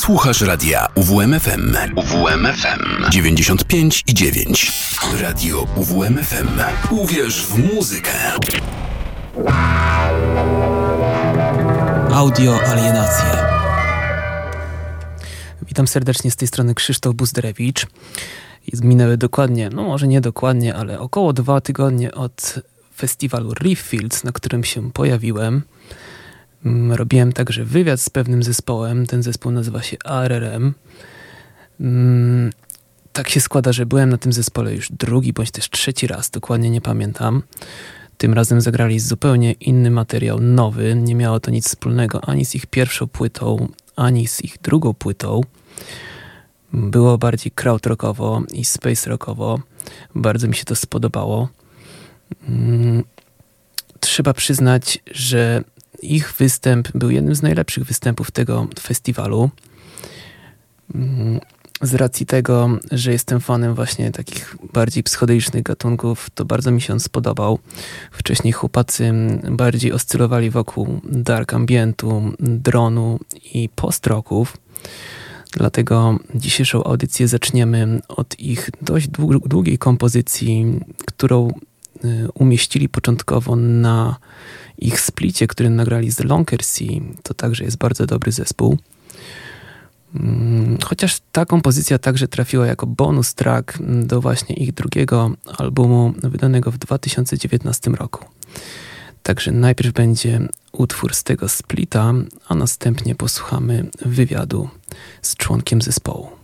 Słuchasz radia UWMFM. UWMFM 95 i 9. Radio UWMFM. Uwierz w muzykę. Audio alienacje. Witam serdecznie z tej strony Krzysztof Buzderewicz. Minęły dokładnie, no może nie dokładnie, ale około dwa tygodnie od festiwalu Reeffields, na którym się pojawiłem. Mm, robiłem także wywiad z pewnym zespołem. Ten zespół nazywa się ARRM. Mm, tak się składa, że byłem na tym zespole już drugi bądź też trzeci raz, dokładnie nie pamiętam. Tym razem zagrali zupełnie inny materiał, nowy. Nie miało to nic wspólnego ani z ich pierwszą płytą, ani z ich drugą płytą. Było bardziej krautrockowo i space rockowo. Bardzo mi się to spodobało. Mm, trzeba przyznać, że ich występ był jednym z najlepszych występów tego festiwalu. Mm, z racji tego, że jestem fanem właśnie takich bardziej psychodelicznych gatunków, to bardzo mi się on spodobał. Wcześniej chłopacy bardziej oscylowali wokół dark ambientu, dronu i postroków. Dlatego dzisiejszą audycję zaczniemy od ich dość długiej kompozycji, którą y, umieścili początkowo na ich splicie, który nagrali z Lonkersea. To także jest bardzo dobry zespół. Mm, chociaż ta kompozycja także trafiła jako bonus track do właśnie ich drugiego albumu wydanego w 2019 roku. Także najpierw będzie utwór z tego splita, a następnie posłuchamy wywiadu z członkiem zespołu.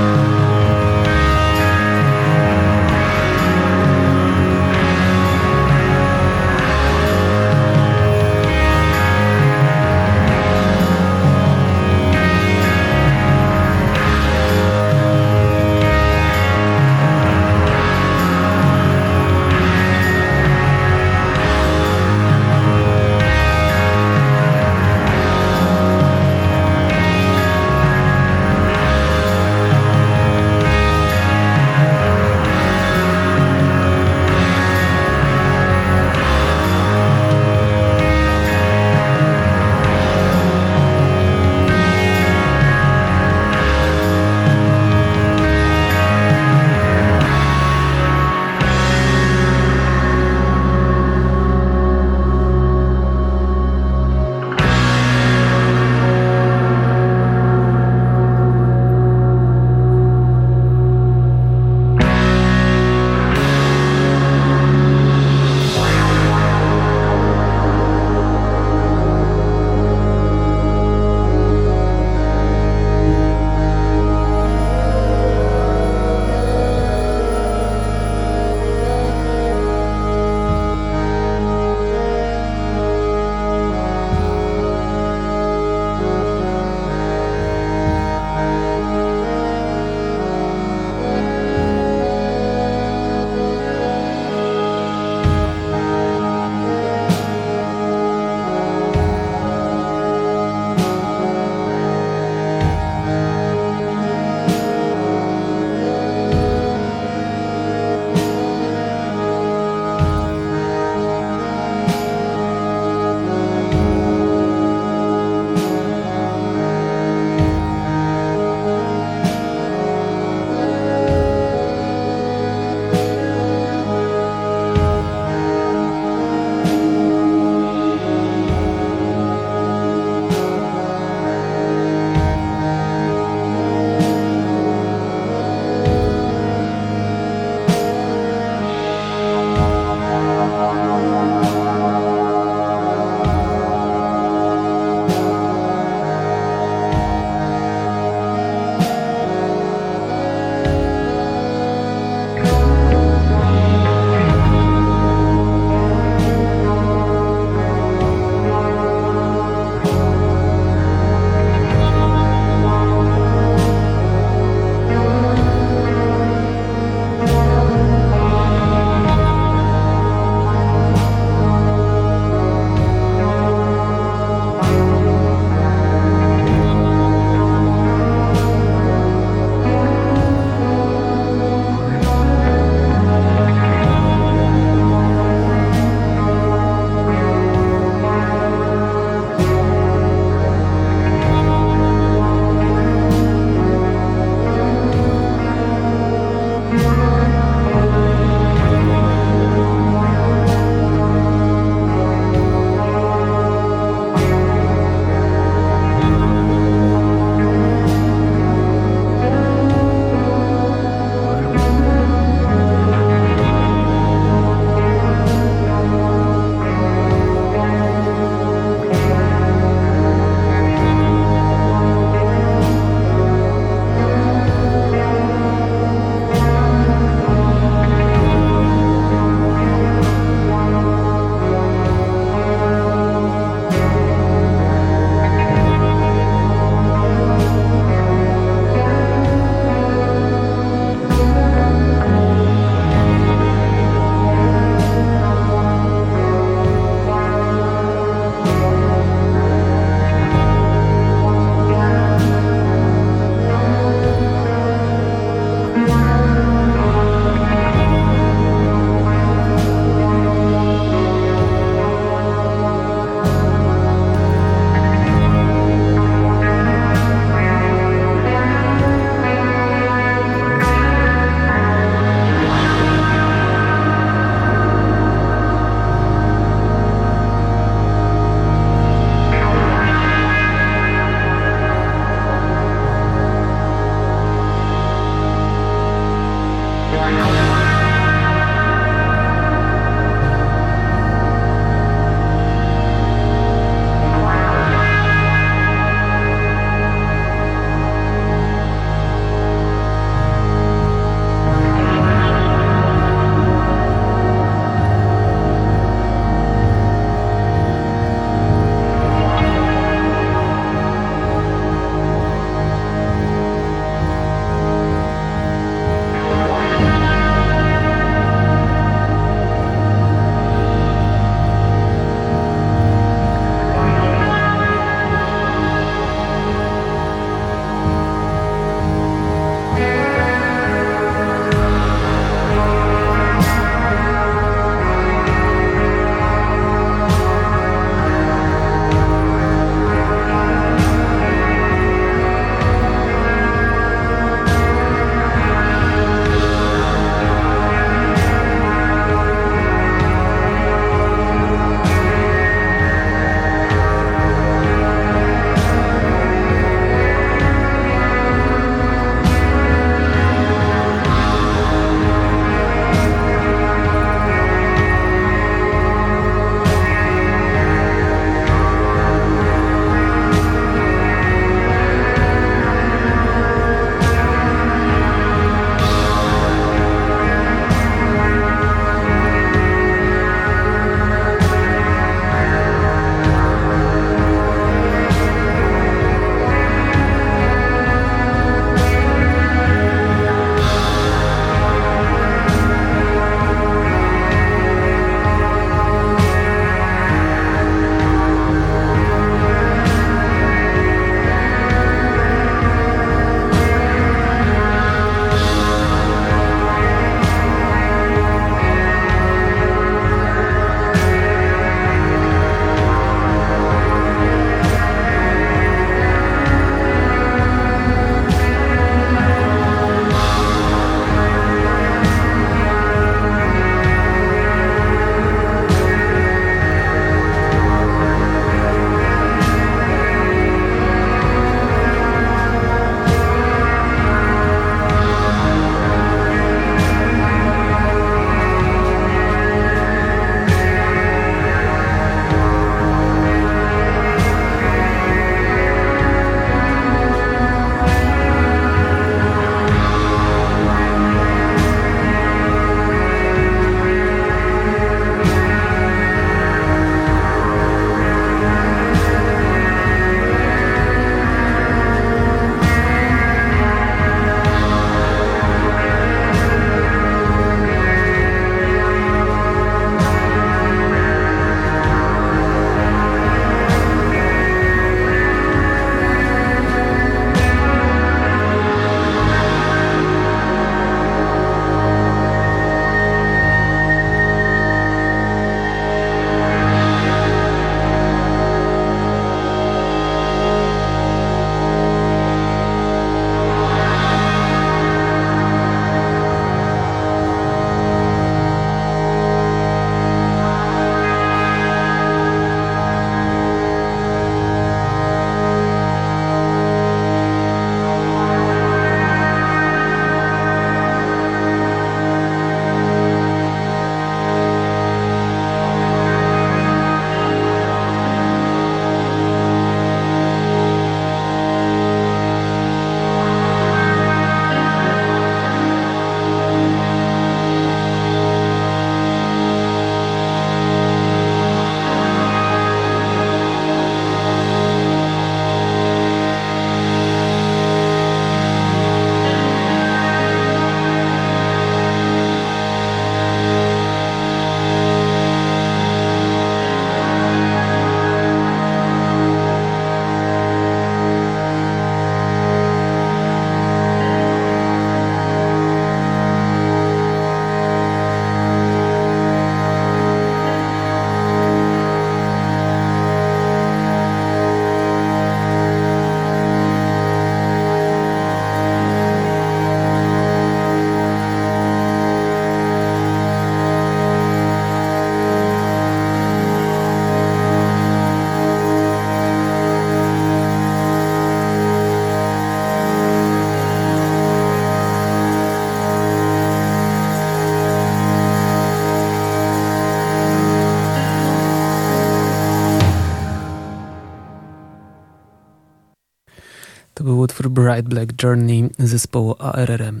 Bright Black Journey zespołu ARRM.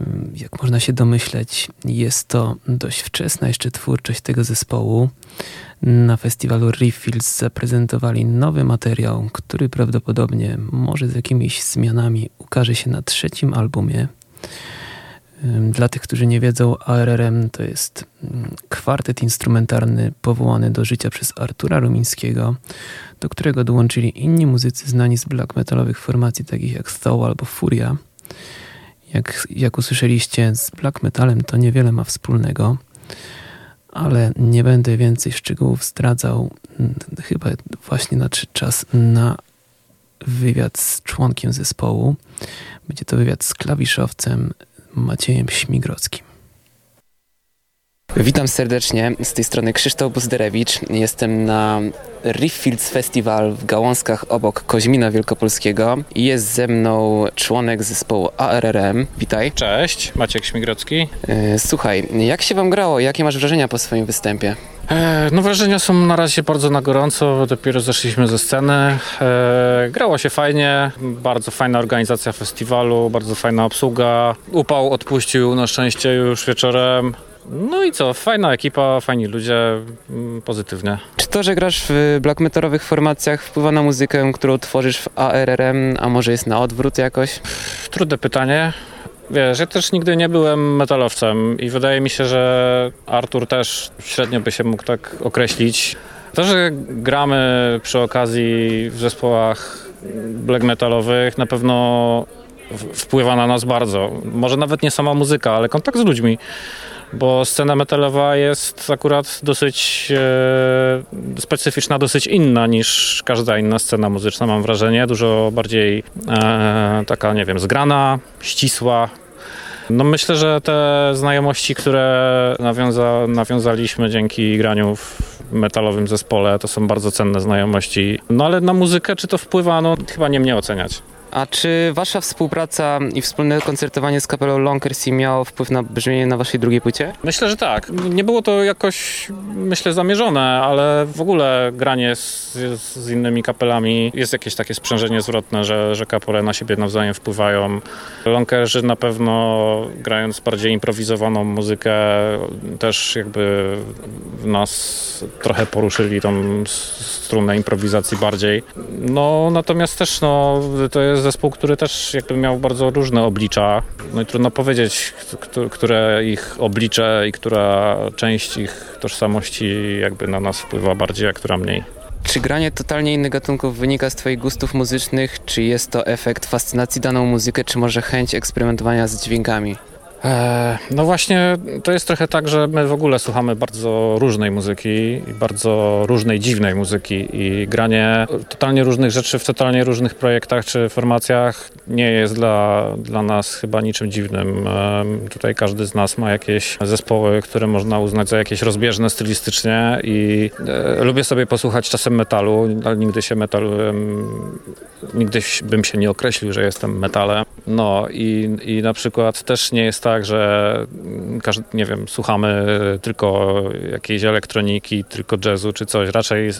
Mm, jak można się domyśleć, jest to dość wczesna jeszcze twórczość tego zespołu. Na festiwalu Reeffields zaprezentowali nowy materiał, który prawdopodobnie, może z jakimiś zmianami, ukaże się na trzecim albumie. Dla tych, którzy nie wiedzą, ARRM to jest kwartet instrumentalny powołany do życia przez Artura Rumińskiego, do którego dołączyli inni muzycy znani z black metalowych formacji takich jak Thaw albo Furia. Jak, jak usłyszeliście, z black metalem to niewiele ma wspólnego, ale nie będę więcej szczegółów zdradzał. Chyba właśnie nadszedł czas na wywiad z członkiem zespołu. Będzie to wywiad z klawiszowcem Maciejem Śmigrockim. Witam serdecznie, z tej strony Krzysztof Buzderewicz. Jestem na Rifffields Festival w Gałązkach obok Koźmina Wielkopolskiego i jest ze mną członek zespołu ARRM. Witaj. Cześć, Maciek Śmigrocki. E, słuchaj, jak się wam grało? Jakie masz wrażenia po swoim występie? E, no wrażenia są na razie bardzo na gorąco, dopiero zeszliśmy ze sceny. E, grało się fajnie, bardzo fajna organizacja festiwalu, bardzo fajna obsługa. Upał odpuścił na szczęście już wieczorem. No i co, fajna ekipa, fajni ludzie, mm, pozytywnie. Czy to, że grasz w black metalowych formacjach wpływa na muzykę, którą tworzysz w ARRM, a może jest na odwrót jakoś? Trudne pytanie. Wiesz, ja też nigdy nie byłem metalowcem i wydaje mi się, że Artur też średnio by się mógł tak określić. To, że gramy przy okazji w zespołach black metalowych na pewno wpływa na nas bardzo. Może nawet nie sama muzyka, ale kontakt z ludźmi bo scena metalowa jest akurat dosyć e, specyficzna, dosyć inna niż każda inna scena muzyczna, mam wrażenie. Dużo bardziej e, taka, nie wiem, zgrana, ścisła. No myślę, że te znajomości, które nawiąza, nawiązaliśmy dzięki graniu w metalowym zespole, to są bardzo cenne znajomości. No ale na muzykę, czy to wpływa? No chyba nie mnie oceniać. A czy wasza współpraca i wspólne koncertowanie z kapelą Lonkersy miało wpływ na brzmienie na waszej drugiej płycie? Myślę, że tak. Nie było to jakoś, myślę, zamierzone, ale w ogóle granie z, z innymi kapelami jest jakieś takie sprzężenie zwrotne, że, że kapele na siebie nawzajem wpływają. Lonkerzy na pewno grając bardziej improwizowaną muzykę też jakby w nas trochę poruszyli tą strunę improwizacji bardziej. No natomiast też no, to jest zespół, który też jakby miał bardzo różne oblicza. No i trudno powiedzieć, które ich oblicze i która część ich tożsamości jakby na nas wpływa bardziej, a która mniej. Czy granie totalnie innych gatunków wynika z Twoich gustów muzycznych? Czy jest to efekt fascynacji daną muzykę, czy może chęć eksperymentowania z dźwiękami? E, no właśnie, to jest trochę tak, że my w ogóle słuchamy bardzo różnej muzyki bardzo różnej, dziwnej muzyki i granie totalnie różnych rzeczy w totalnie różnych projektach czy formacjach nie jest dla, dla nas chyba niczym dziwnym. Tutaj każdy z nas ma jakieś zespoły, które można uznać za jakieś rozbieżne stylistycznie i e, lubię sobie posłuchać czasem metalu, ale nigdy się metalem, nigdy bym się nie określił, że jestem metalem. No i, i na przykład też nie jest tak, że każdy, nie wiem, słuchamy tylko jakiejś elektroniki, tylko jazzu czy coś. Raczej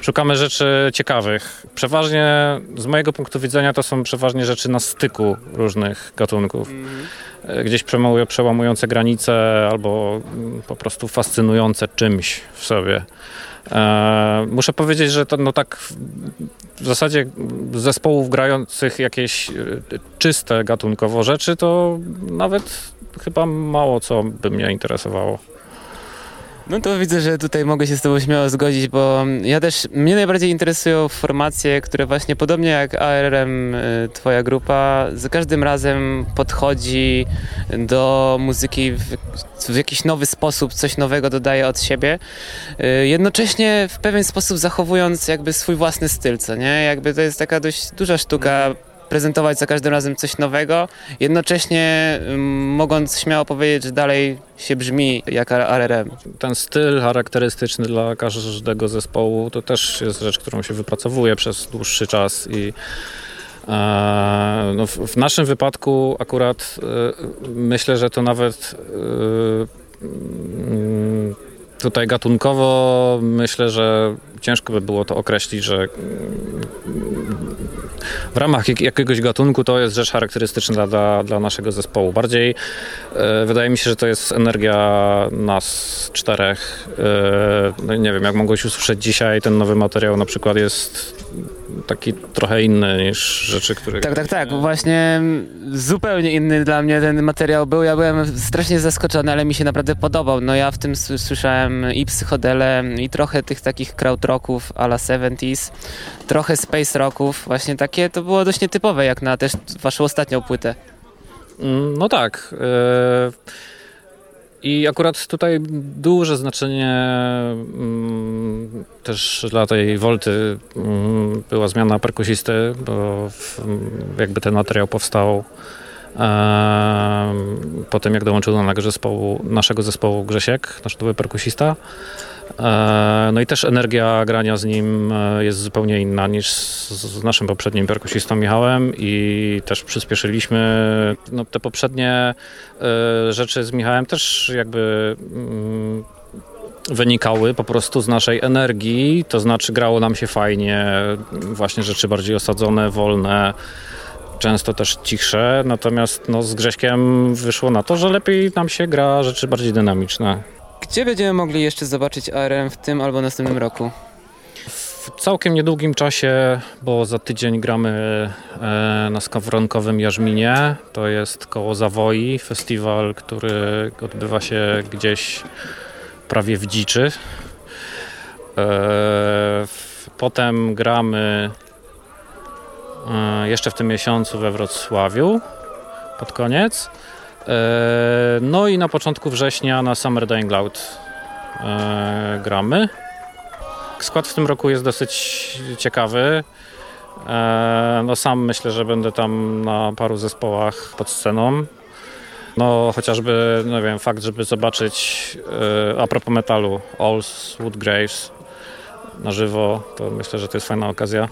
szukamy rzeczy ciekawych. Przeważnie, z mojego punktu widzenia, to są przeważnie rzeczy na styku różnych gatunków. Mm. Gdzieś przełamujące granice albo po prostu fascynujące czymś w sobie. E, muszę powiedzieć, że to no tak w zasadzie zespołów grających jakieś e, czyste gatunkowo rzeczy, to nawet chyba mało co by mnie interesowało. No to widzę, że tutaj mogę się z tobą śmiało zgodzić, bo ja też, mnie najbardziej interesują formacje, które właśnie podobnie jak ARM, y, twoja grupa, za każdym razem podchodzi do muzyki w, w jakiś nowy sposób, coś nowego dodaje od siebie, y, jednocześnie w pewien sposób zachowując jakby swój własny styl, co nie? Jakby to jest taka dość duża sztuka prezentować za każdym razem coś nowego, jednocześnie mogąc śmiało powiedzieć, że dalej się brzmi jak RRM. Ten styl charakterystyczny dla każdego zespołu to też jest rzecz, którą się wypracowuje przez dłuższy czas i e, no, w, naszym wypadku akurat e, myślę, że to nawet mm, tutaj gatunkowo myślę, że ciężko by było to określić, że ramach jak, jakiegoś gatunku to jest rzecz charakterystyczna dla, dla naszego zespołu. Bardziej e, wydaje mi się, że to jest energia nas czterech. E, no nie wiem, jak mogłeś usłyszeć dzisiaj, ten nowy materiał na przykład jest taki trochę inny niż rzeczy, które... Tak, tak, tak. Właśnie zupełnie inny dla mnie ten materiał był. Ja byłem strasznie zaskoczony, ale mi się naprawdę podobał. No ja w tym słyszałem i psychodele, i trochę tych takich krautrocków a la 70s, trochę space rocków. Właśnie takie to było dość nietypowe, jak na też waszą ostatnią płytę. Mm, no tak. Yy i akurat tutaj duże znaczenie mm, też dla tej Wolty mm, była zmiana perkusisty, bo jakby ten materiał powstał e, po tym, jak dołączył do naszego zespołu Grzesiek, nasz nowy perkusista. E, no i też energia grania z nim e, jest zupełnie inna niż z naszym poprzednim perkusistą Michałem i też przyspieszyliśmy no, te poprzednie e, rzeczy z Michałem też jakby mm, wynikały po prostu z naszej energii, to znaczy grało nam się fajnie, właśnie rzeczy bardziej osadzone, wolne, często też cichsze, natomiast no, z Grześkiem wyszło na to, że lepiej nam się gra rzeczy bardziej dynamiczne. Gdzie będziemy mogli jeszcze zobaczyć ARM w tym albo następnym roku? W całkiem niedługim czasie, bo za tydzień gramy e, na skowronkowym Jarzminie. To jest koło Zawoi, festiwal, który odbywa się gdzieś prawie w dziczy. E, potem gramy e, jeszcze w tym miesiącu we Wrocławiu pod koniec. E, no i na początku września na Summer Dying Loud e, gramy. Skład w tym roku jest dosyć ciekawy. E, no sam myślę, że będę tam na paru zespołach pod sceną. No chociażby, no wiem, fakt, żeby zobaczyć a propos metalu, All's Wood Graves na żywo, to myślę, że to jest fajna okazja.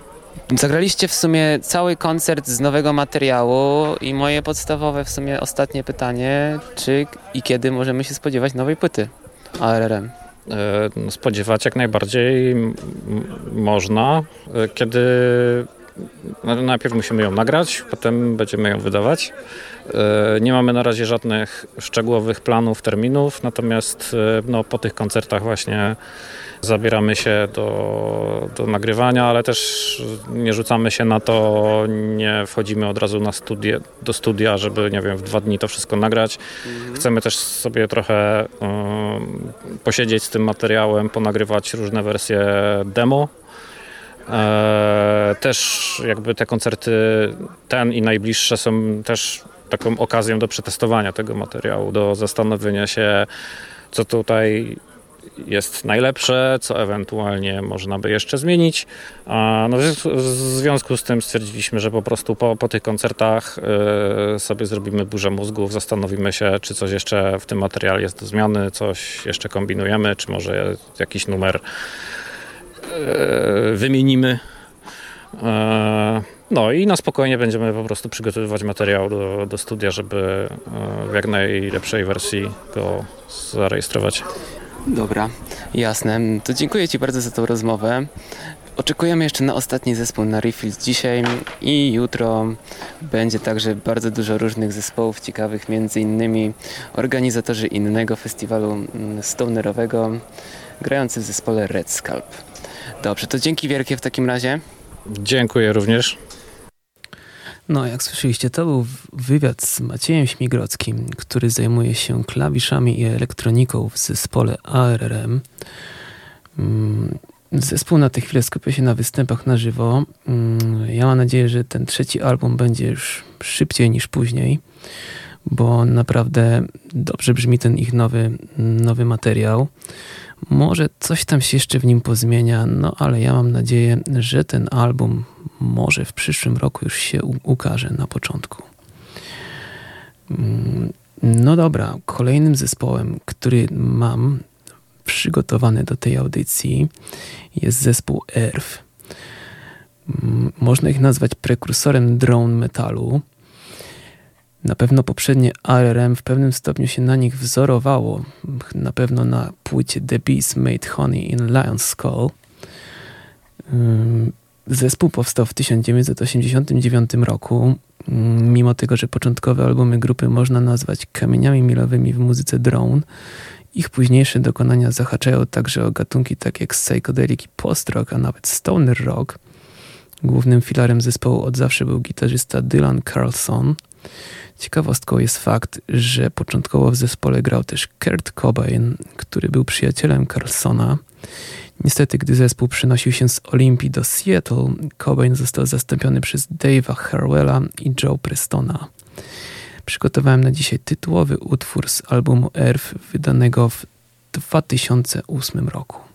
Zagraliście w sumie cały koncert z nowego materiału i moje podstawowe w sumie ostatnie pytanie, czy i kiedy możemy się spodziewać nowej płyty ARRM? E, no, spodziewać jak najbardziej można, e, kiedy no, najpierw musimy ją nagrać, potem będziemy ją wydawać. E, nie mamy na razie żadnych szczegółowych planów, terminów, natomiast no, po tych koncertach właśnie zabieramy się do, do nagrywania, ale też nie rzucamy się na to, nie wchodzimy od razu na studie, do studia, żeby nie wiem, w dwa dni to wszystko nagrać. Mhm. Chcemy też sobie trochę um, posiedzieć z tym materiałem, ponagrywać różne wersje demo. E, też jakby te koncerty, ten i najbliższe są też taką okazją do przetestowania tego materiału, do zastanowienia się, co tutaj jest najlepsze, co ewentualnie można by jeszcze zmienić. No, w związku z tym stwierdziliśmy, że po prostu po, po tych koncertach y, sobie zrobimy burzę mózgów, zastanowimy się, czy coś jeszcze w tym materiale jest do zmiany, coś jeszcze kombinujemy, czy może jakiś numer y, wymienimy. Y, no i na spokojnie będziemy po prostu przygotowywać materiał do, do studia, żeby w jak najlepszej wersji go zarejestrować. Dobra, jasne. To dziękuję Ci bardzo za tą rozmowę. Oczekujemy jeszcze na ostatni zespół na Refills dzisiaj i jutro będzie także bardzo dużo różnych zespołów ciekawych, między innymi organizatorzy innego festiwalu mm, stonerowego grający w zespole Red Scalp. Dobrze, to dzięki wielkie w takim razie. Dziękuję również. No, jak słyszeliście, to był wywiad z Maciejem Śmigrockim, który zajmuje się klawiszami i elektroniką w zespole ARRM. Mm, zespół na tę chwilę skupia się na występach na żywo. Mm, ja mam nadzieję, że ten trzeci album będzie już szybciej niż później, bo naprawdę dobrze brzmi ten ich nowy, nowy materiał. Może coś tam się jeszcze w nim pozmienia, no ale ja mam nadzieję, że ten album może w przyszłym roku już się ukaże na początku. Mm, no dobra, kolejnym zespołem, który mam przygotowany do tej audycji jest zespół Earth. Mm, można ich nazwać prekursorem drone metalu. Na pewno poprzednie ARM w pewnym stopniu się na nich wzorowało. Na pewno na płycie The Beast Made Honey in Lion's Skull. Zespół powstał w 1989 roku. Mimo tego, że początkowe albumy grupy można nazwać kamieniami milowymi w muzyce drone, ich późniejsze dokonania zahaczają także o gatunki takie jak psychedelic i post-rock, a nawet stoner rock. Głównym filarem zespołu od zawsze był gitarzysta Dylan Carlson. Ciekawostką jest fakt, że początkowo w zespole grał też Kurt Cobain, który był przyjacielem Carlsona. Niestety, gdy zespół przenosił się z Olimpii do Seattle, Cobain został zastąpiony przez Dave'a Harwella i Joe Prestona. Przygotowałem na dzisiaj tytułowy utwór z albumu Earth wydanego w 2008 roku.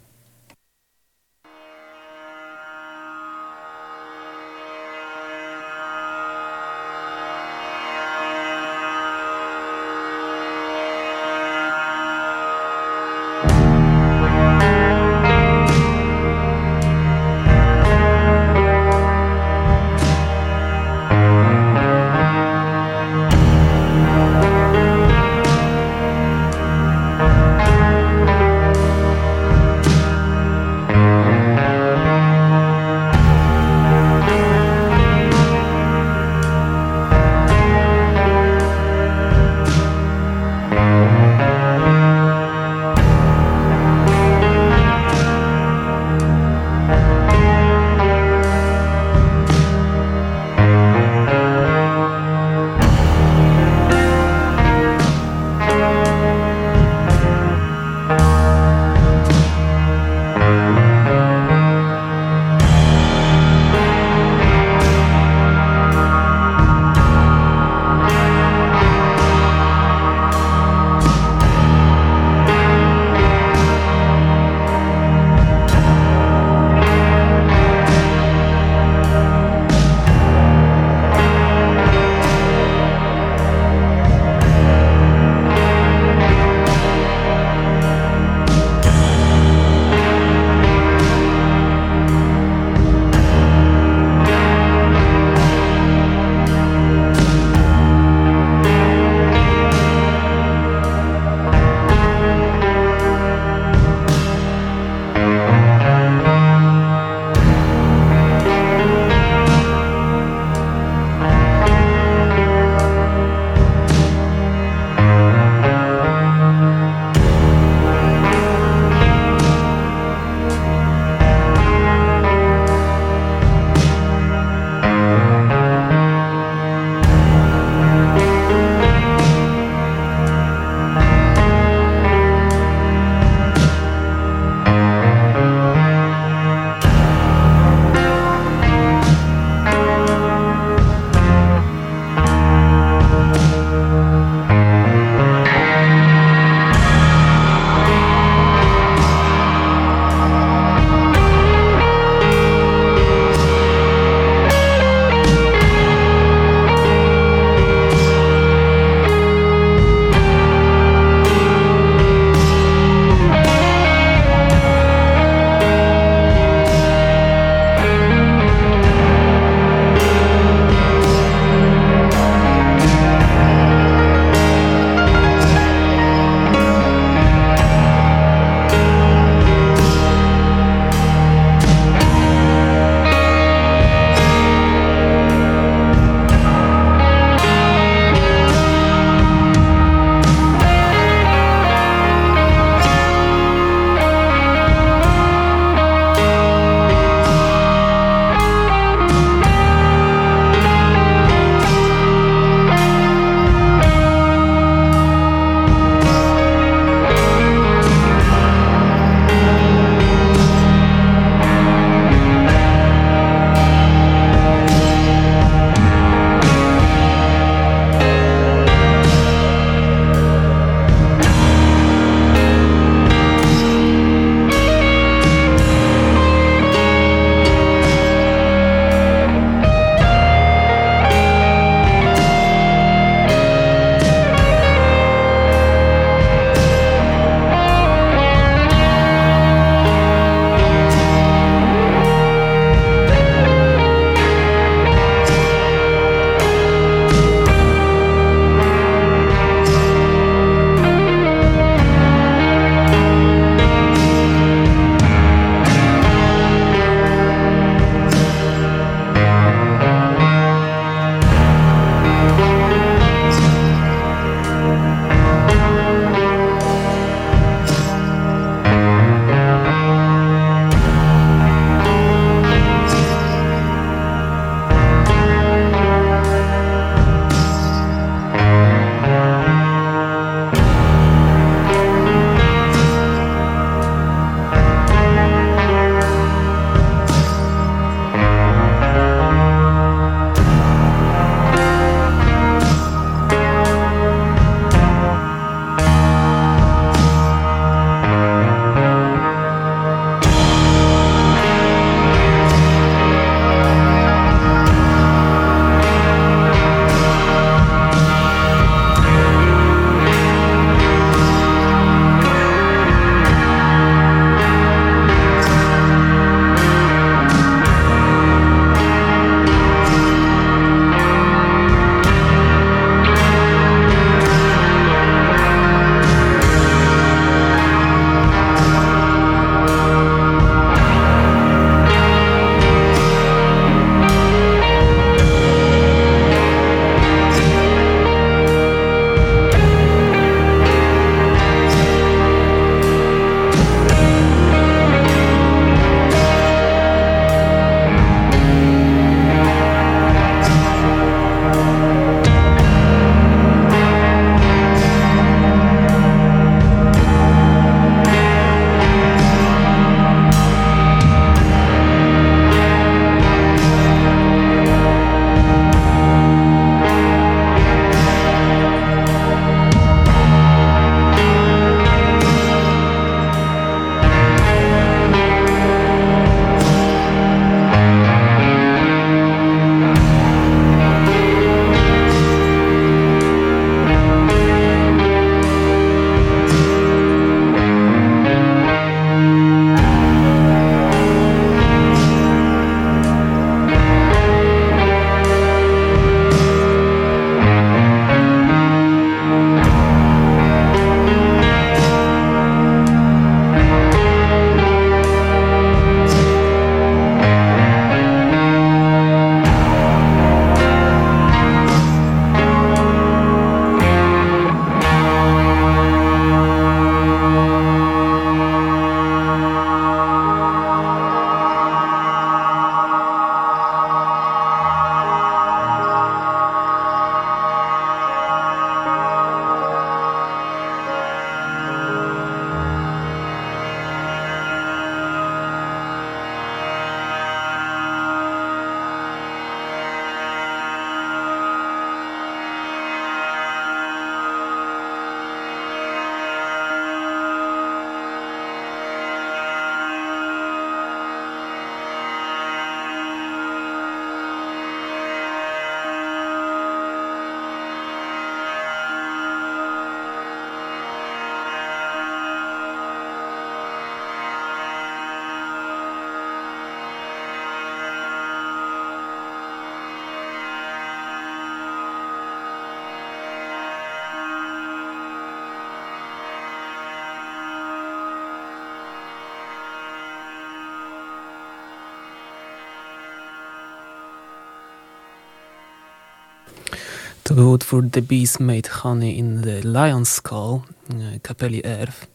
Utwór The Bees Made Honey in the Lion's Skull e, kapeli Earth.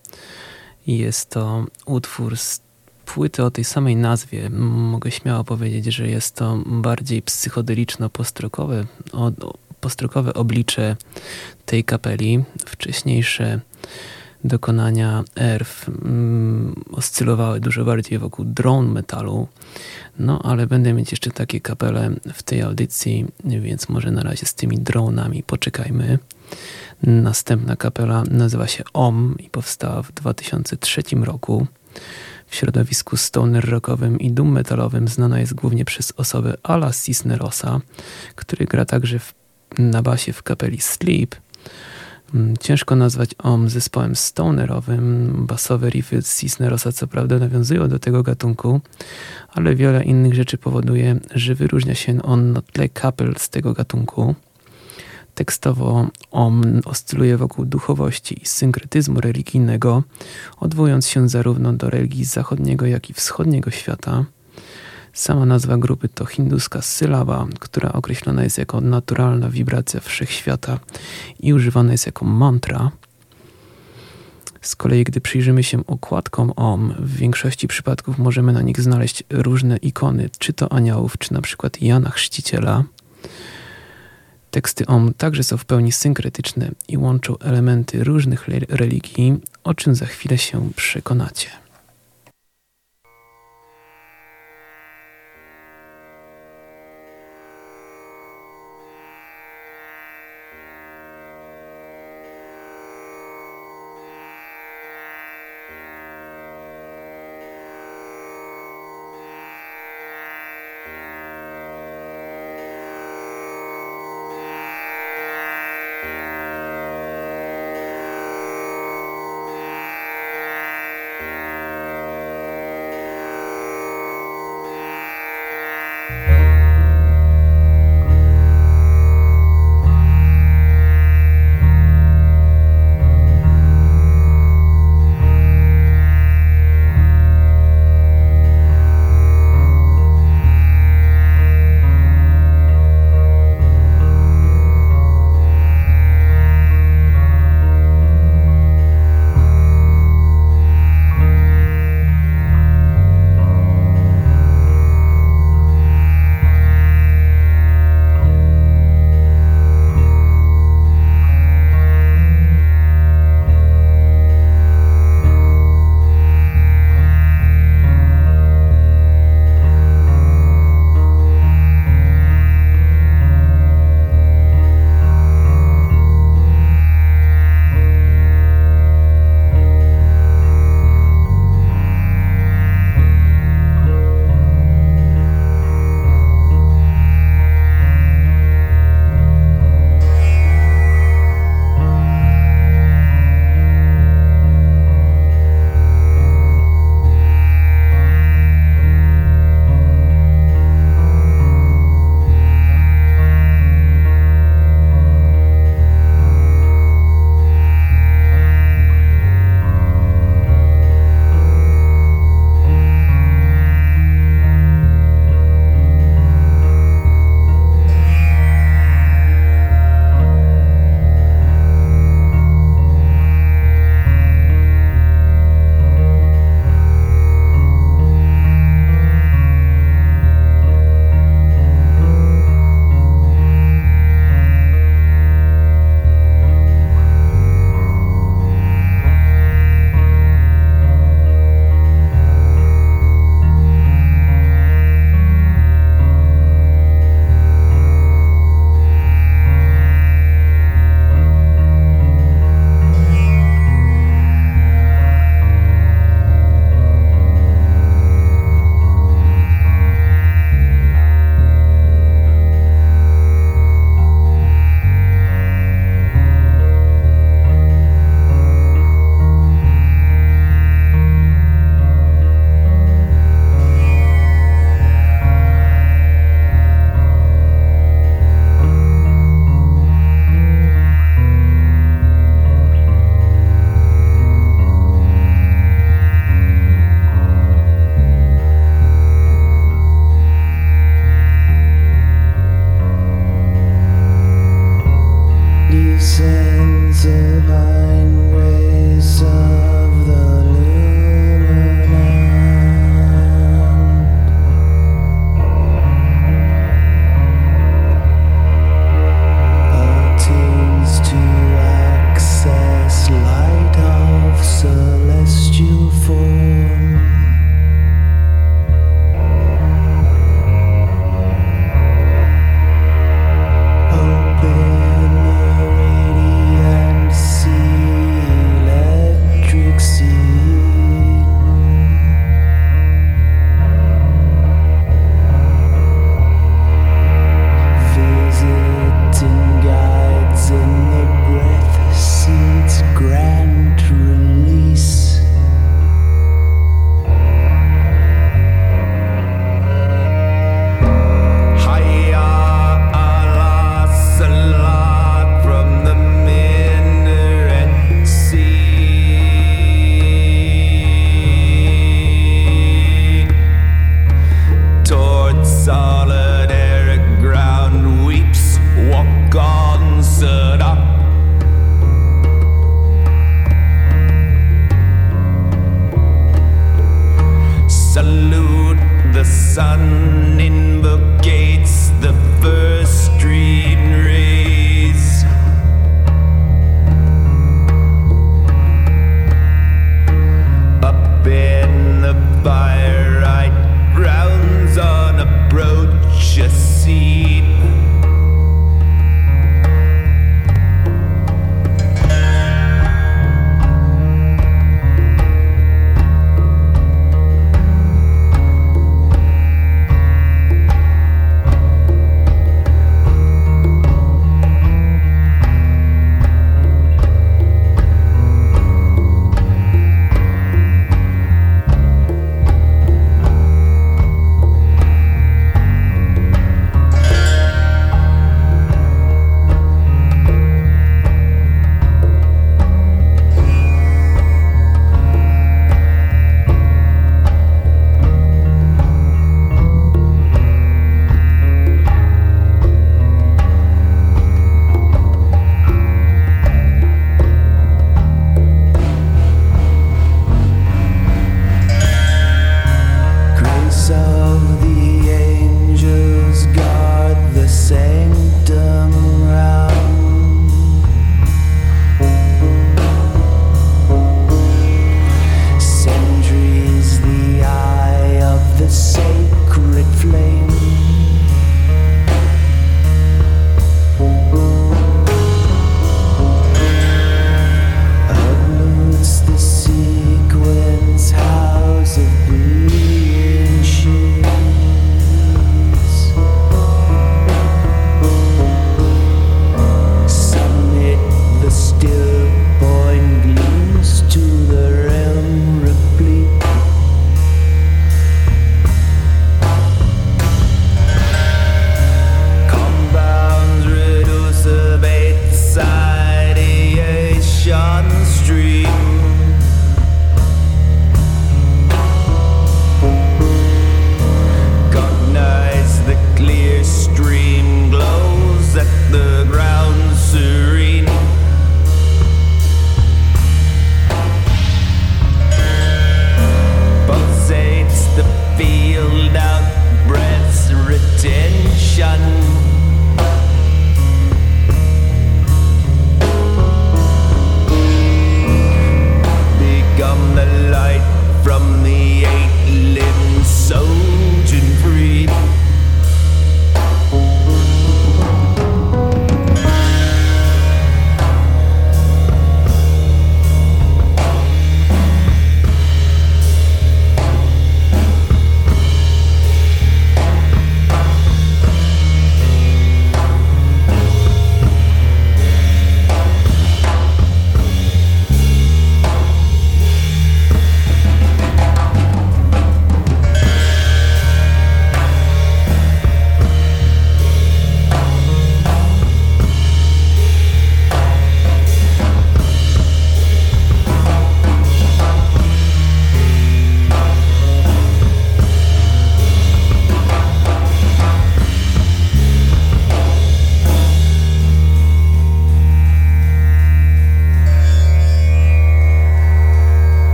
Jest to utwór z płyty o tej samej nazwie. Mogę śmiało powiedzieć, że jest to bardziej psychodeliczno-postrokowe postrokowe oblicze tej kapeli. Wcześniejsze dokonania Earth mm, oscylowały dużo bardziej wokół drone metalu. No, ale będę mieć jeszcze takie kapele w tej audycji, więc może na razie z tymi dronami poczekajmy. Następna kapela nazywa się OM i powstała w 2003 roku. W środowisku stoner rockowym i doom metalowym znana jest głównie przez osobę Ala Cisnerosa, który gra także w, na basie w kapeli Sleep – ciężko nazwać OM zespołem stonerowym. Basowe riffy Cisnerosa co prawda nawiązują do tego gatunku, ale wiele innych rzeczy powoduje, że wyróżnia się on na tle kapel z tego gatunku. Tekstowo OM oscyluje wokół duchowości i synkretyzmu religijnego, odwołując się zarówno do religii zachodniego, jak i wschodniego świata. Sama nazwa grupy to hinduska sylaba, która określona jest jako naturalna wibracja wszechświata i używana jest jako mantra. Z kolei, gdy przyjrzymy się okładkom OM, w większości przypadków możemy na nich znaleźć różne ikony, czy to aniołów, czy na przykład Jana Chrzciciela. Teksty OM także są w pełni synkretyczne i łączą elementy różnych religii, o czym za chwilę się przekonacie.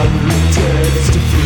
Hundreds to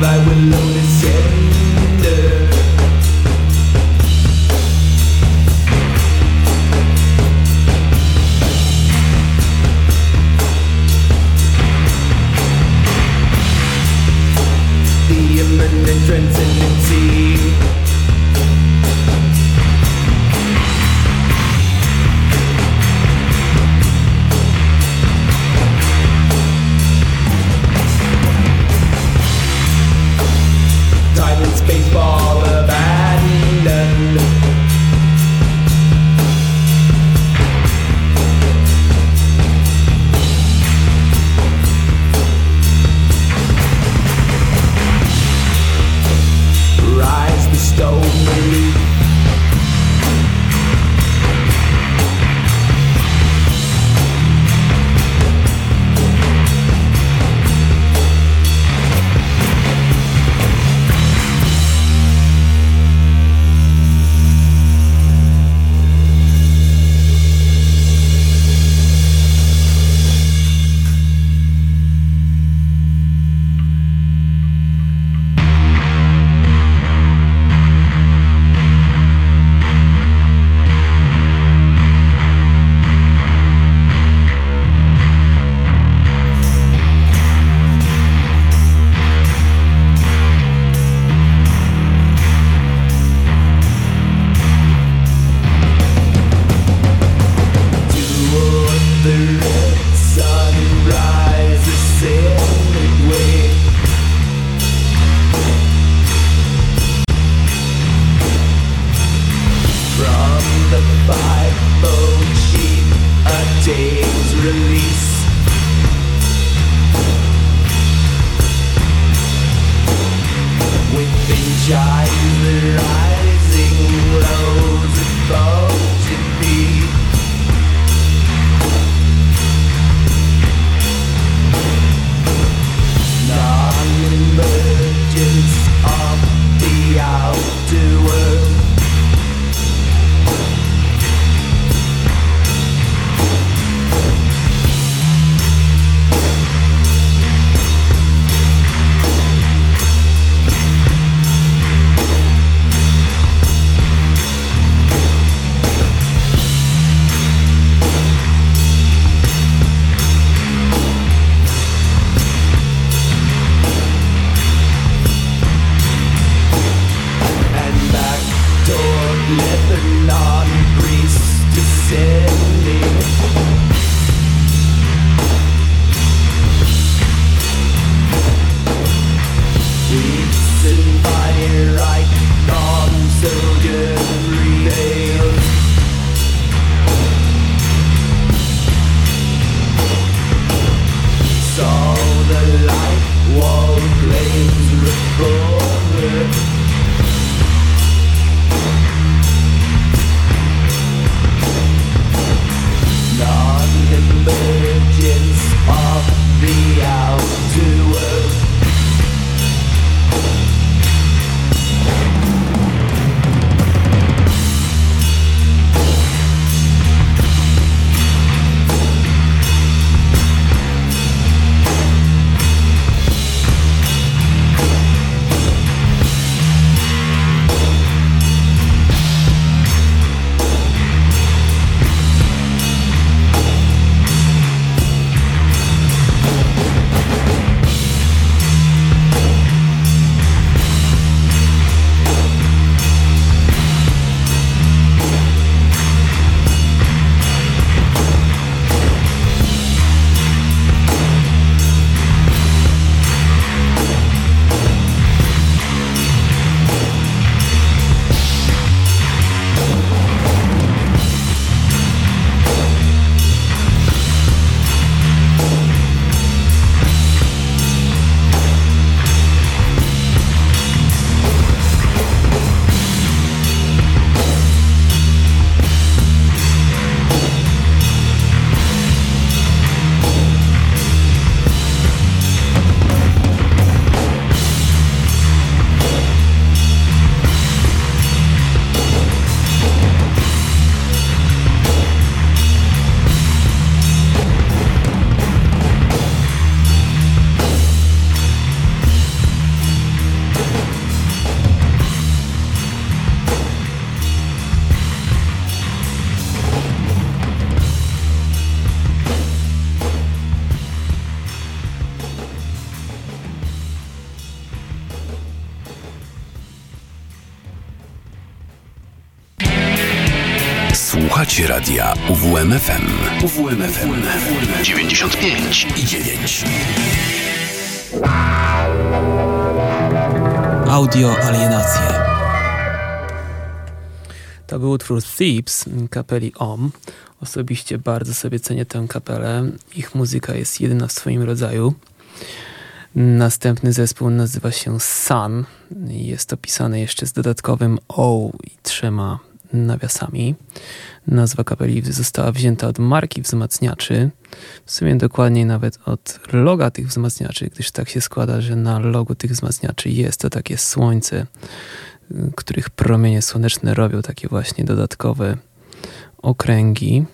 I will only say. UWMFM. UWMFM 95 i 9. Audio alienacje. To był utwór Thieves kapeli OM. Osobiście bardzo sobie cenię tę kapelę. Ich muzyka jest jedyna w swoim rodzaju. Następny zespół nazywa się Sun. Jest opisany jeszcze z dodatkowym O i trzema nawiasami. Nazwa kapeli została wzięta od marki wzmacniaczy, w sumie dokładniej nawet od loga tych wzmacniaczy, gdyż tak się składa, że na logu tych wzmacniaczy jest to takie słońce, których promienie słoneczne robią takie właśnie dodatkowe okręgi.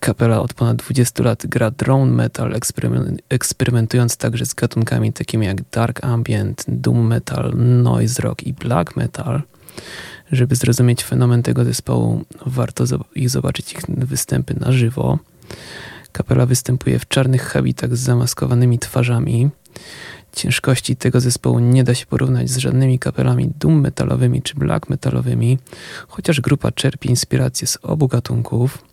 Kapela od ponad 20 lat gra drone metal, eksperymentując także z gatunkami takimi jak dark ambient, doom metal, noise rock i black metal. Żeby zrozumieć fenomen tego zespołu, warto ich zobaczyć ich występy na żywo. Kapela występuje w czarnych habitach z zamaskowanymi twarzami. Ciężkości tego zespołu nie da się porównać z żadnymi kapelami doom metalowymi czy black metalowymi, chociaż grupa czerpie inspiracje z obu gatunków.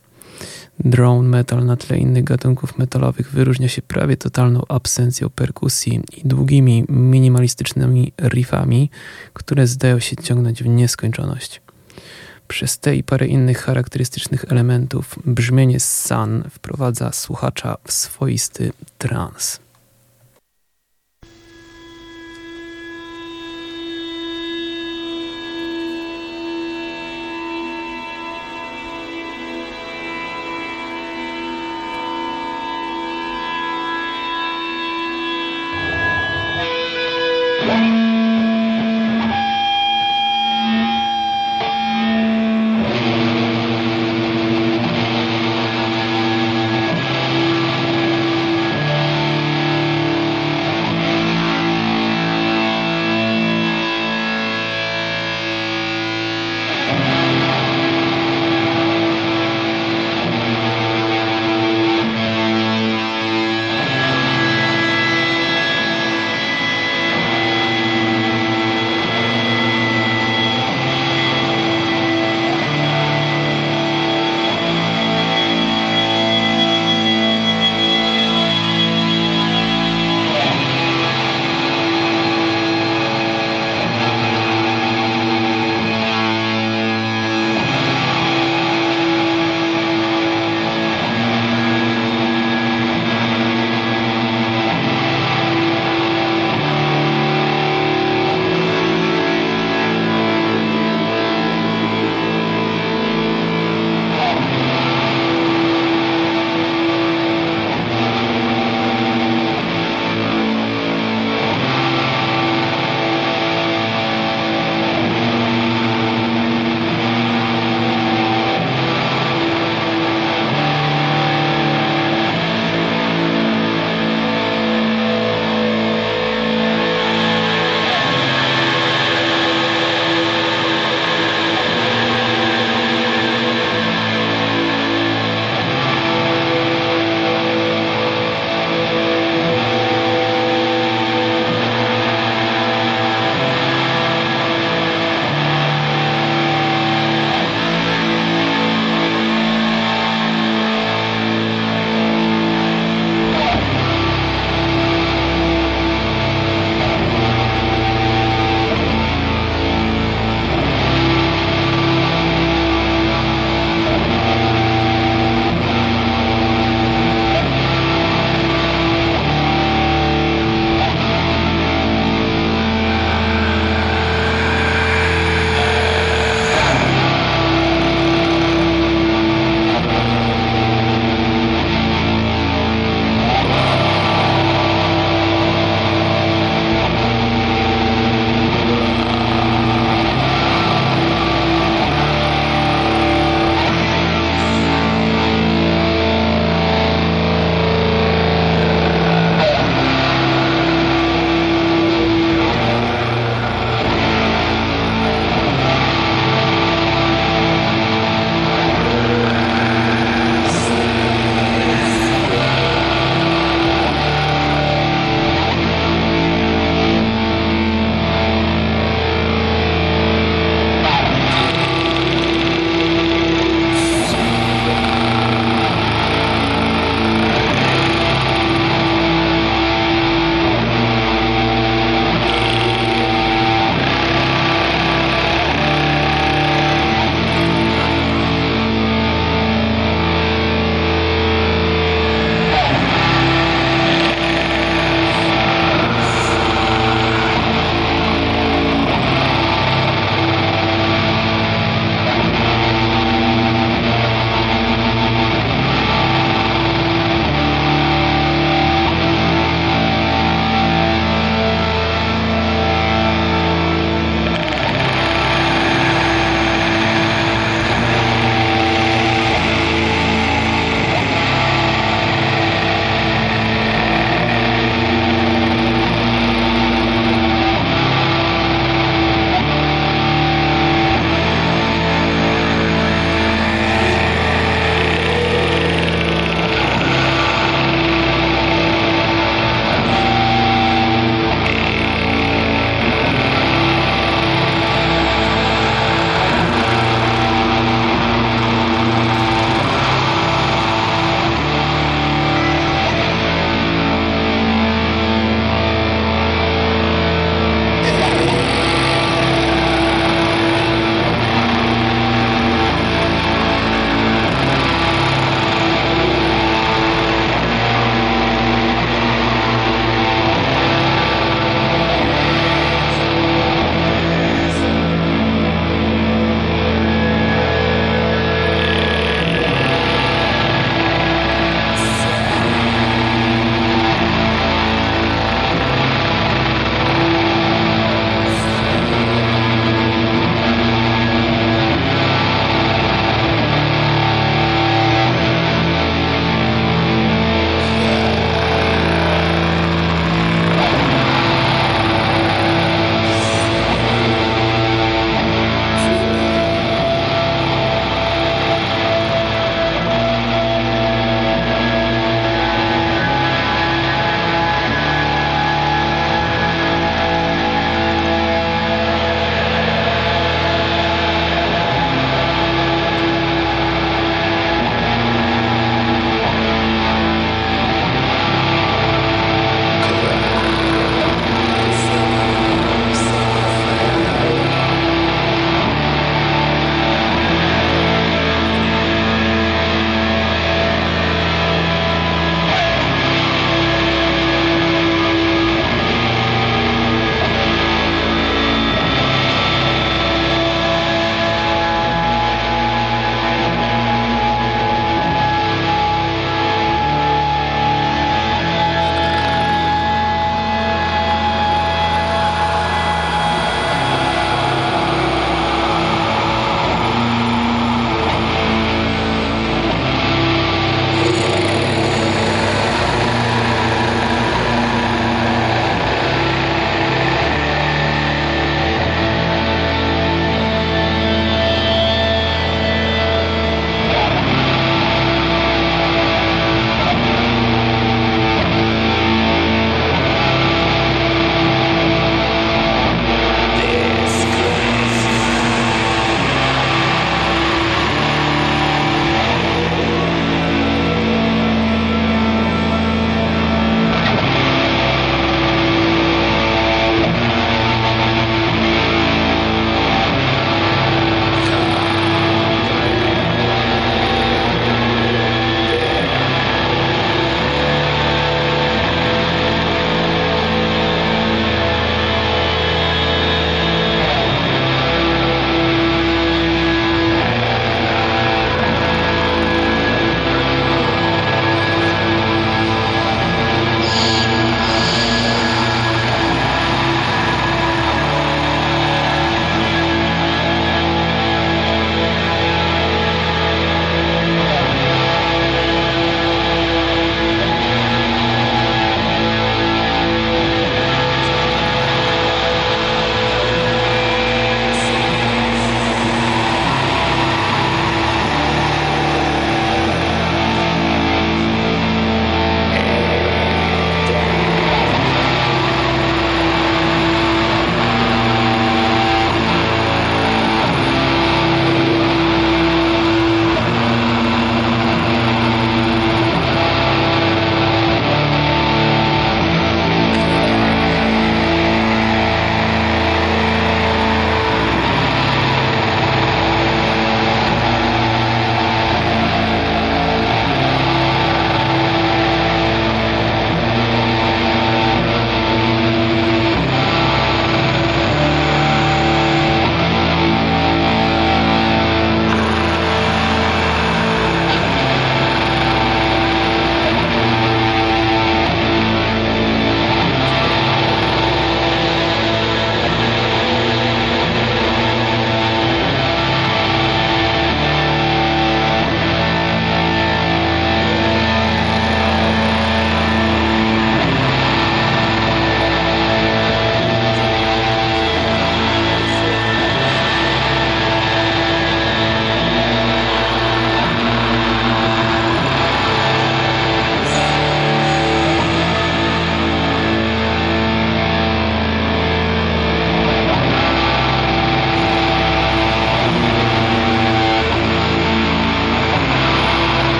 Drone metal na tle innych gatunków metalowych wyróżnia się prawie totalną absencją perkusji i długimi, minimalistycznymi riffami, które zdają się ciągnąć w nieskończoność. Przez te i parę innych charakterystycznych elementów brzmienie Sun wprowadza słuchacza w swoisty trans.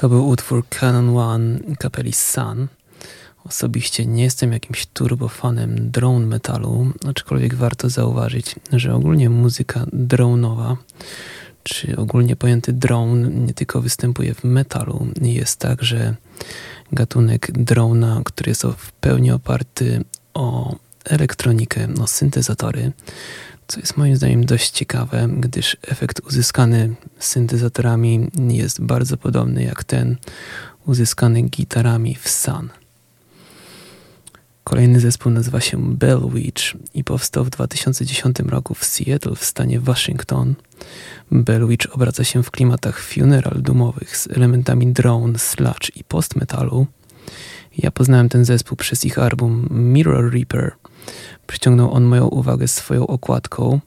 To był utwór Canon One kapeli Sun. Osobiście nie jestem jakimś turbofanem drone metalu, aczkolwiek warto zauważyć, że ogólnie muzyka drone'owa, czy ogólnie pojęty drone nie tylko występuje w metalu, jest także gatunek drona, który jest w pełni oparty o elektronikę, o syntezatory, co jest moim zdaniem dość ciekawe, gdyż efekt uzyskany syntezatorami jest bardzo podobny jak ten uzyskany gitarami w Sun. Kolejny zespół nazywa się Bell Witch i powstał w 2010 roku w Seattle w stanie Waszyngton. Bell Witch obraca się w klimatach funeral dumowych z elementami drone, sludge i post-metalu. Ja poznałem ten zespół przez ich album Mirror Reaper. Przyciągnął on moją uwagę swoją okładką.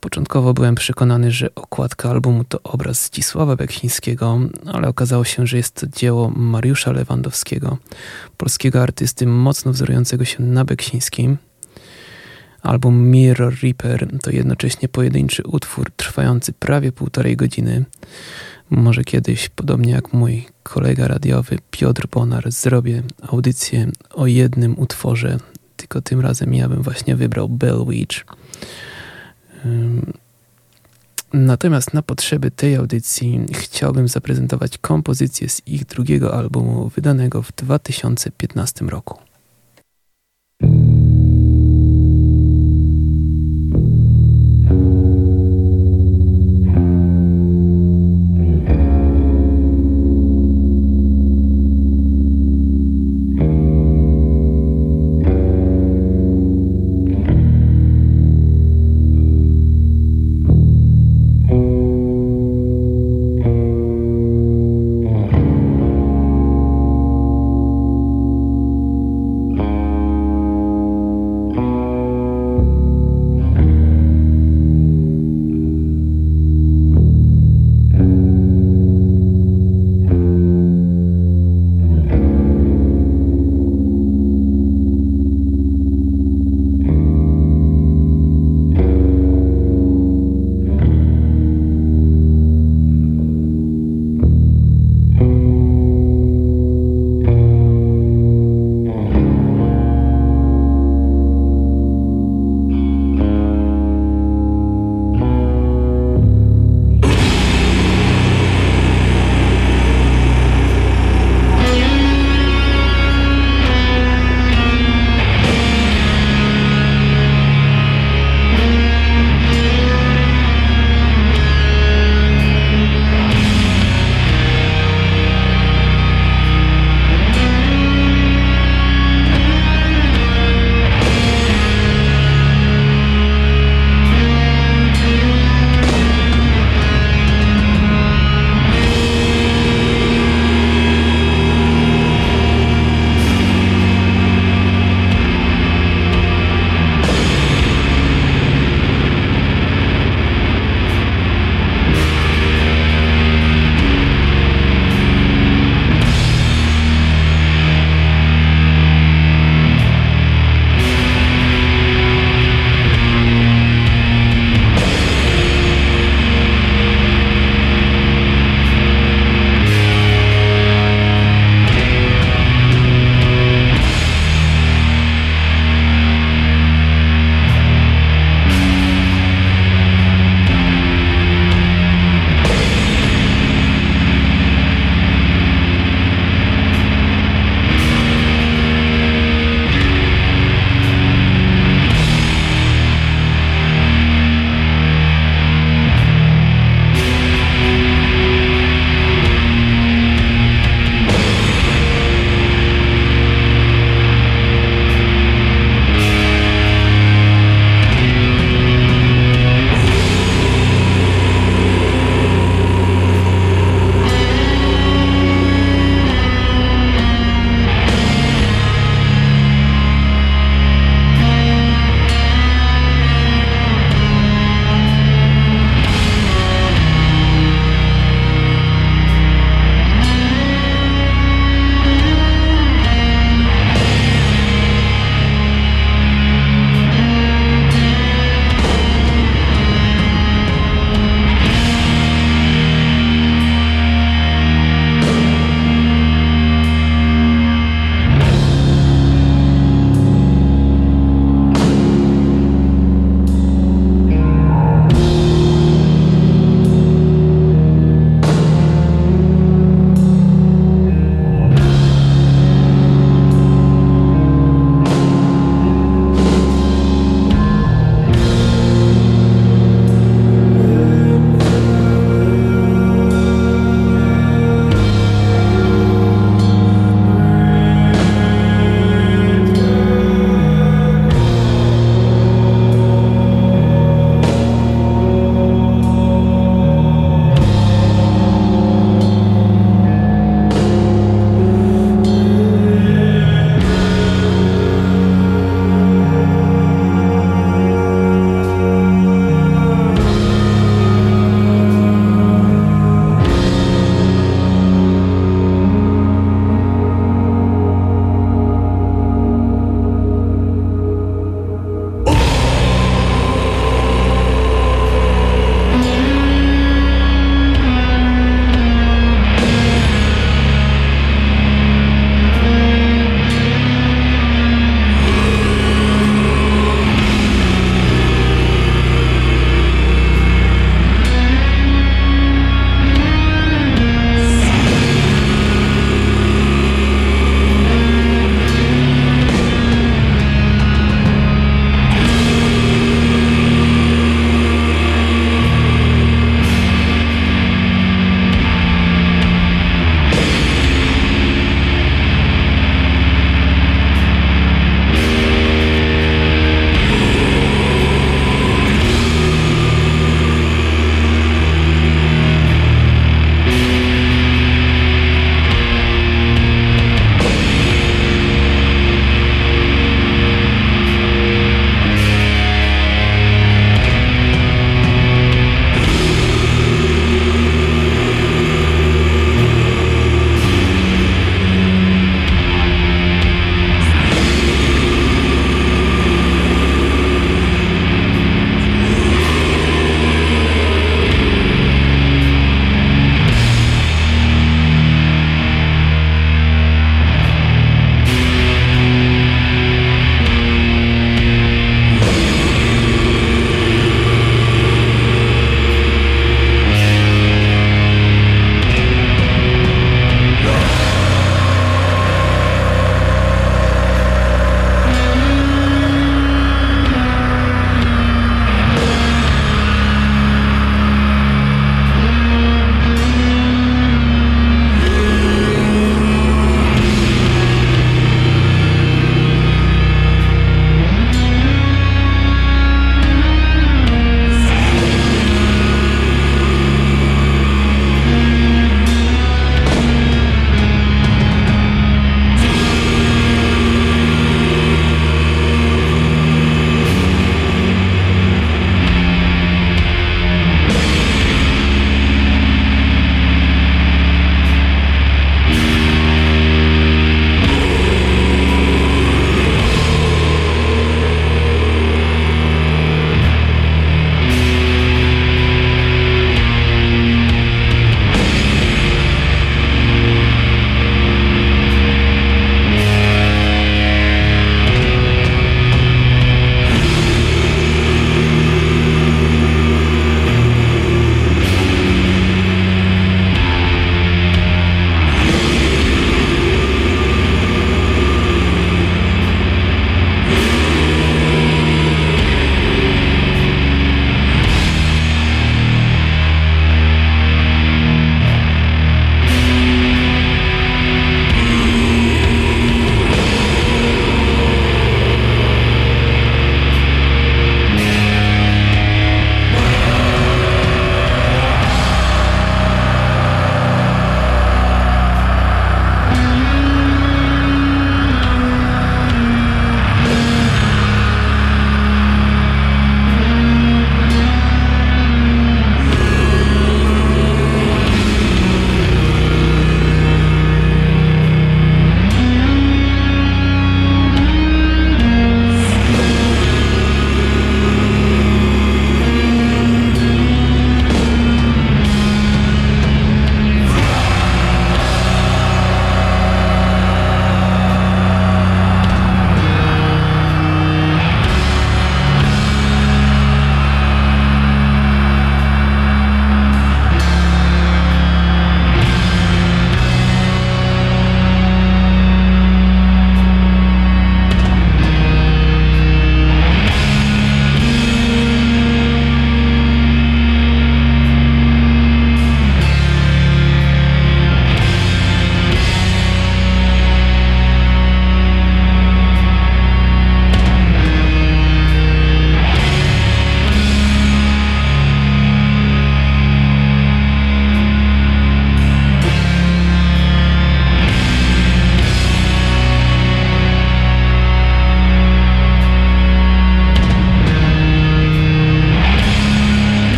Początkowo byłem przekonany, że okładka albumu to obraz Zdzisława Beksińskiego, ale okazało się, że jest to dzieło Mariusza Lewandowskiego, polskiego artysty mocno wzorującego się na Beksińskim. Album Mirror Reaper to jednocześnie pojedynczy utwór trwający prawie półtorej godziny. Może kiedyś, podobnie jak mój kolega radiowy Piotr Bonar, zrobię audycję o jednym utworze, tylko tym razem ja bym właśnie wybrał Bell Witch. Natomiast na potrzeby tej audycji chciałbym zaprezentować kompozycję z ich drugiego albumu, wydanego w 2015 roku.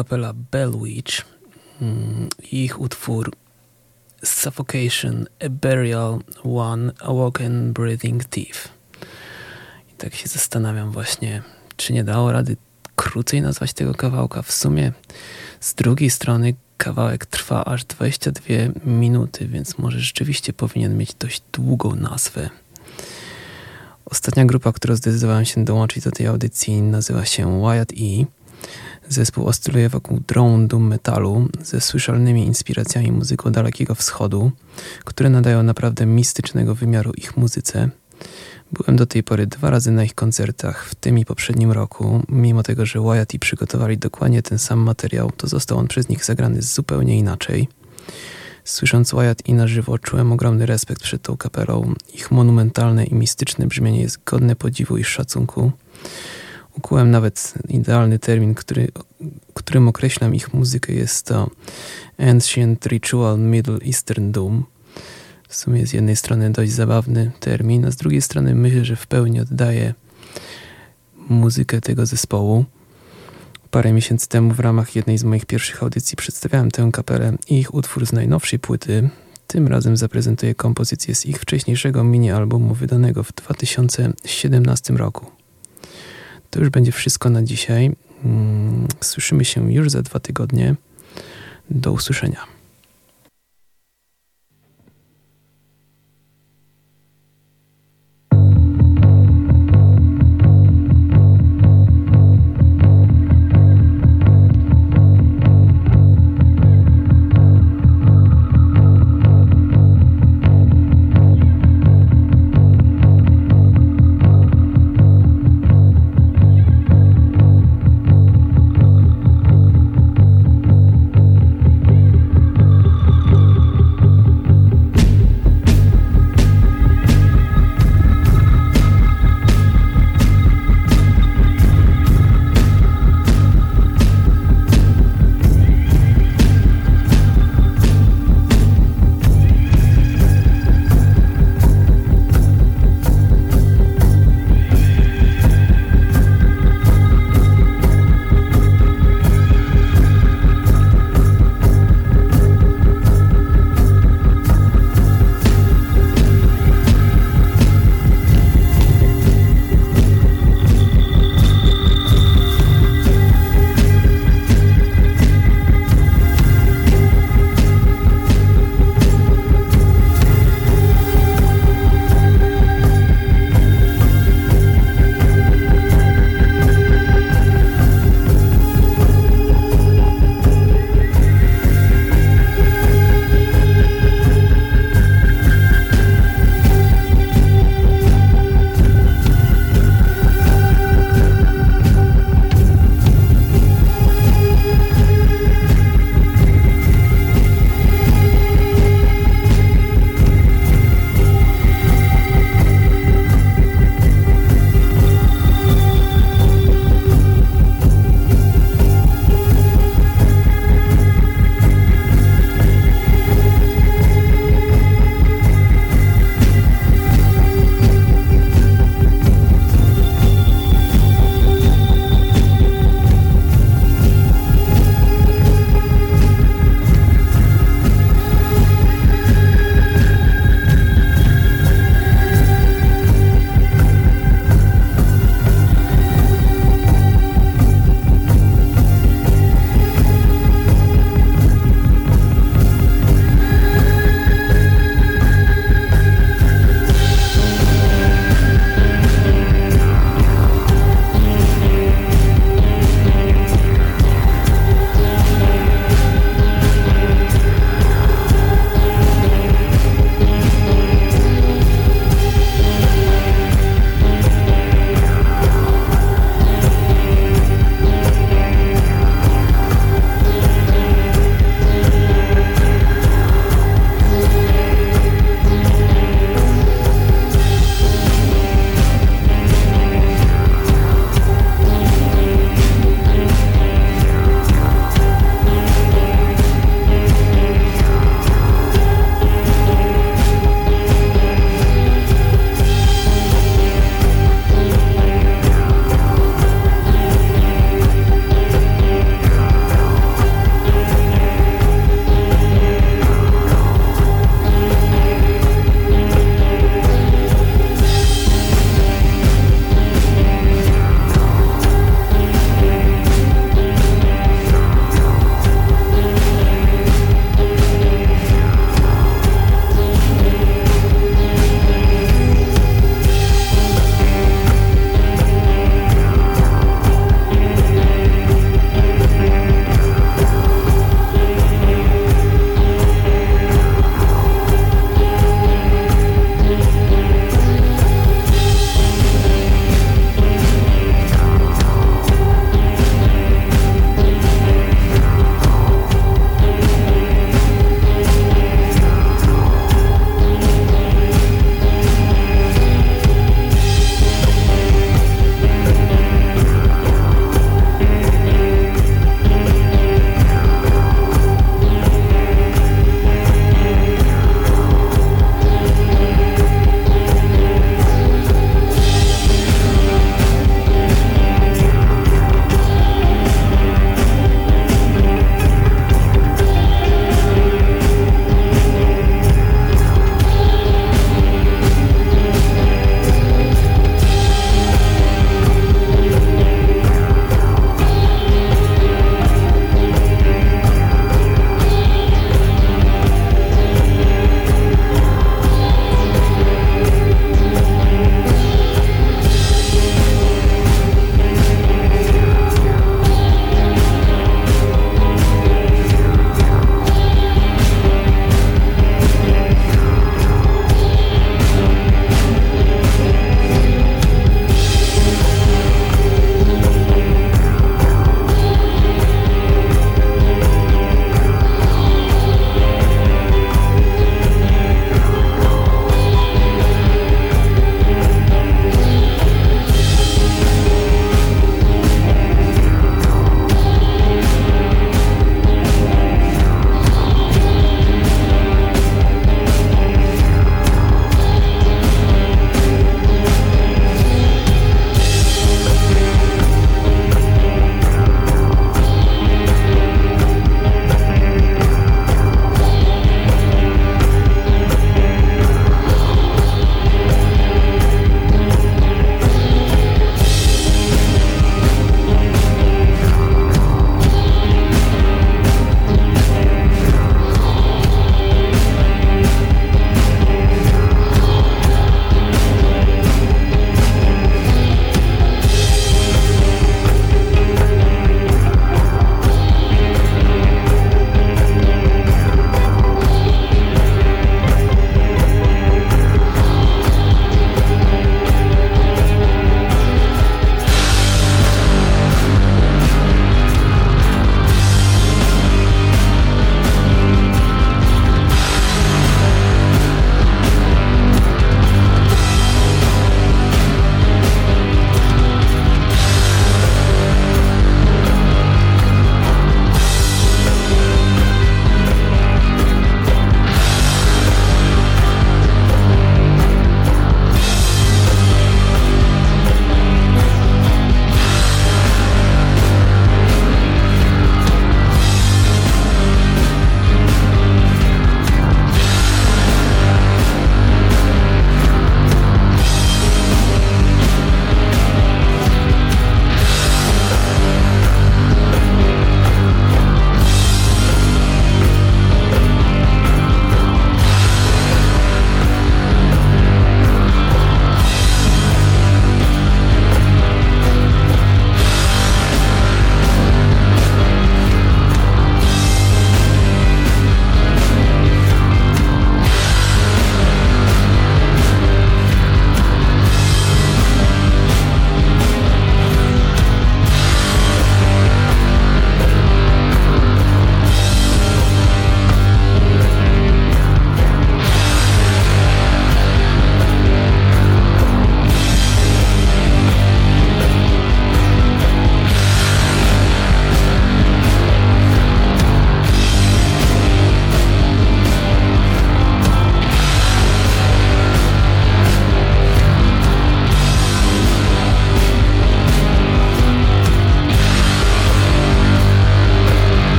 Kapela Bellwitch. Mm, ich utwór Suffocation, A Burial, One, Awoken Breathing Thief. I tak się zastanawiam właśnie, czy nie dało rady krócej nazwać tego kawałka. W sumie z drugiej strony kawałek trwa aż 22 minuty, więc może rzeczywiście powinien mieć dość długą nazwę. Ostatnia grupa, która zdecydowałem się dołączyć do tej audycji nazywa się Wyatt E. Zespół oscyluje wokół drone doom metalu ze słyszalnymi inspiracjami muzyką Dalekiego Wschodu, które nadają naprawdę mistycznego wymiaru ich muzyce. Byłem do tej pory dwa razy na ich koncertach, w tym i poprzednim roku. Mimo tego, że Wyatt przygotowali dokładnie ten sam materiał, to został on przez nich zagrany zupełnie inaczej. Słysząc Wyatt i na żywo czułem ogromny respekt przed tą kapelą. Ich monumentalne i mistyczne brzmienie jest godne podziwu i szacunku. Ukułem nawet idealny termin, który, którym określam ich muzykę. Jest to Ancient Ritual Middle Eastern Doom. W sumie z jednej strony dość zabawny termin, a z drugiej strony myślę, że w pełni oddaje muzykę tego zespołu. Parę miesięcy temu w ramach jednej z moich pierwszych audycji przedstawiałem tę kapelę i ich utwór z najnowszej płyty. Tym razem zaprezentuję kompozycję z ich wcześniejszego mini-albumu wydanego w 2017 roku. To już będzie wszystko na dzisiaj. Mm, słyszymy się już za dwa tygodnie. Do usłyszenia.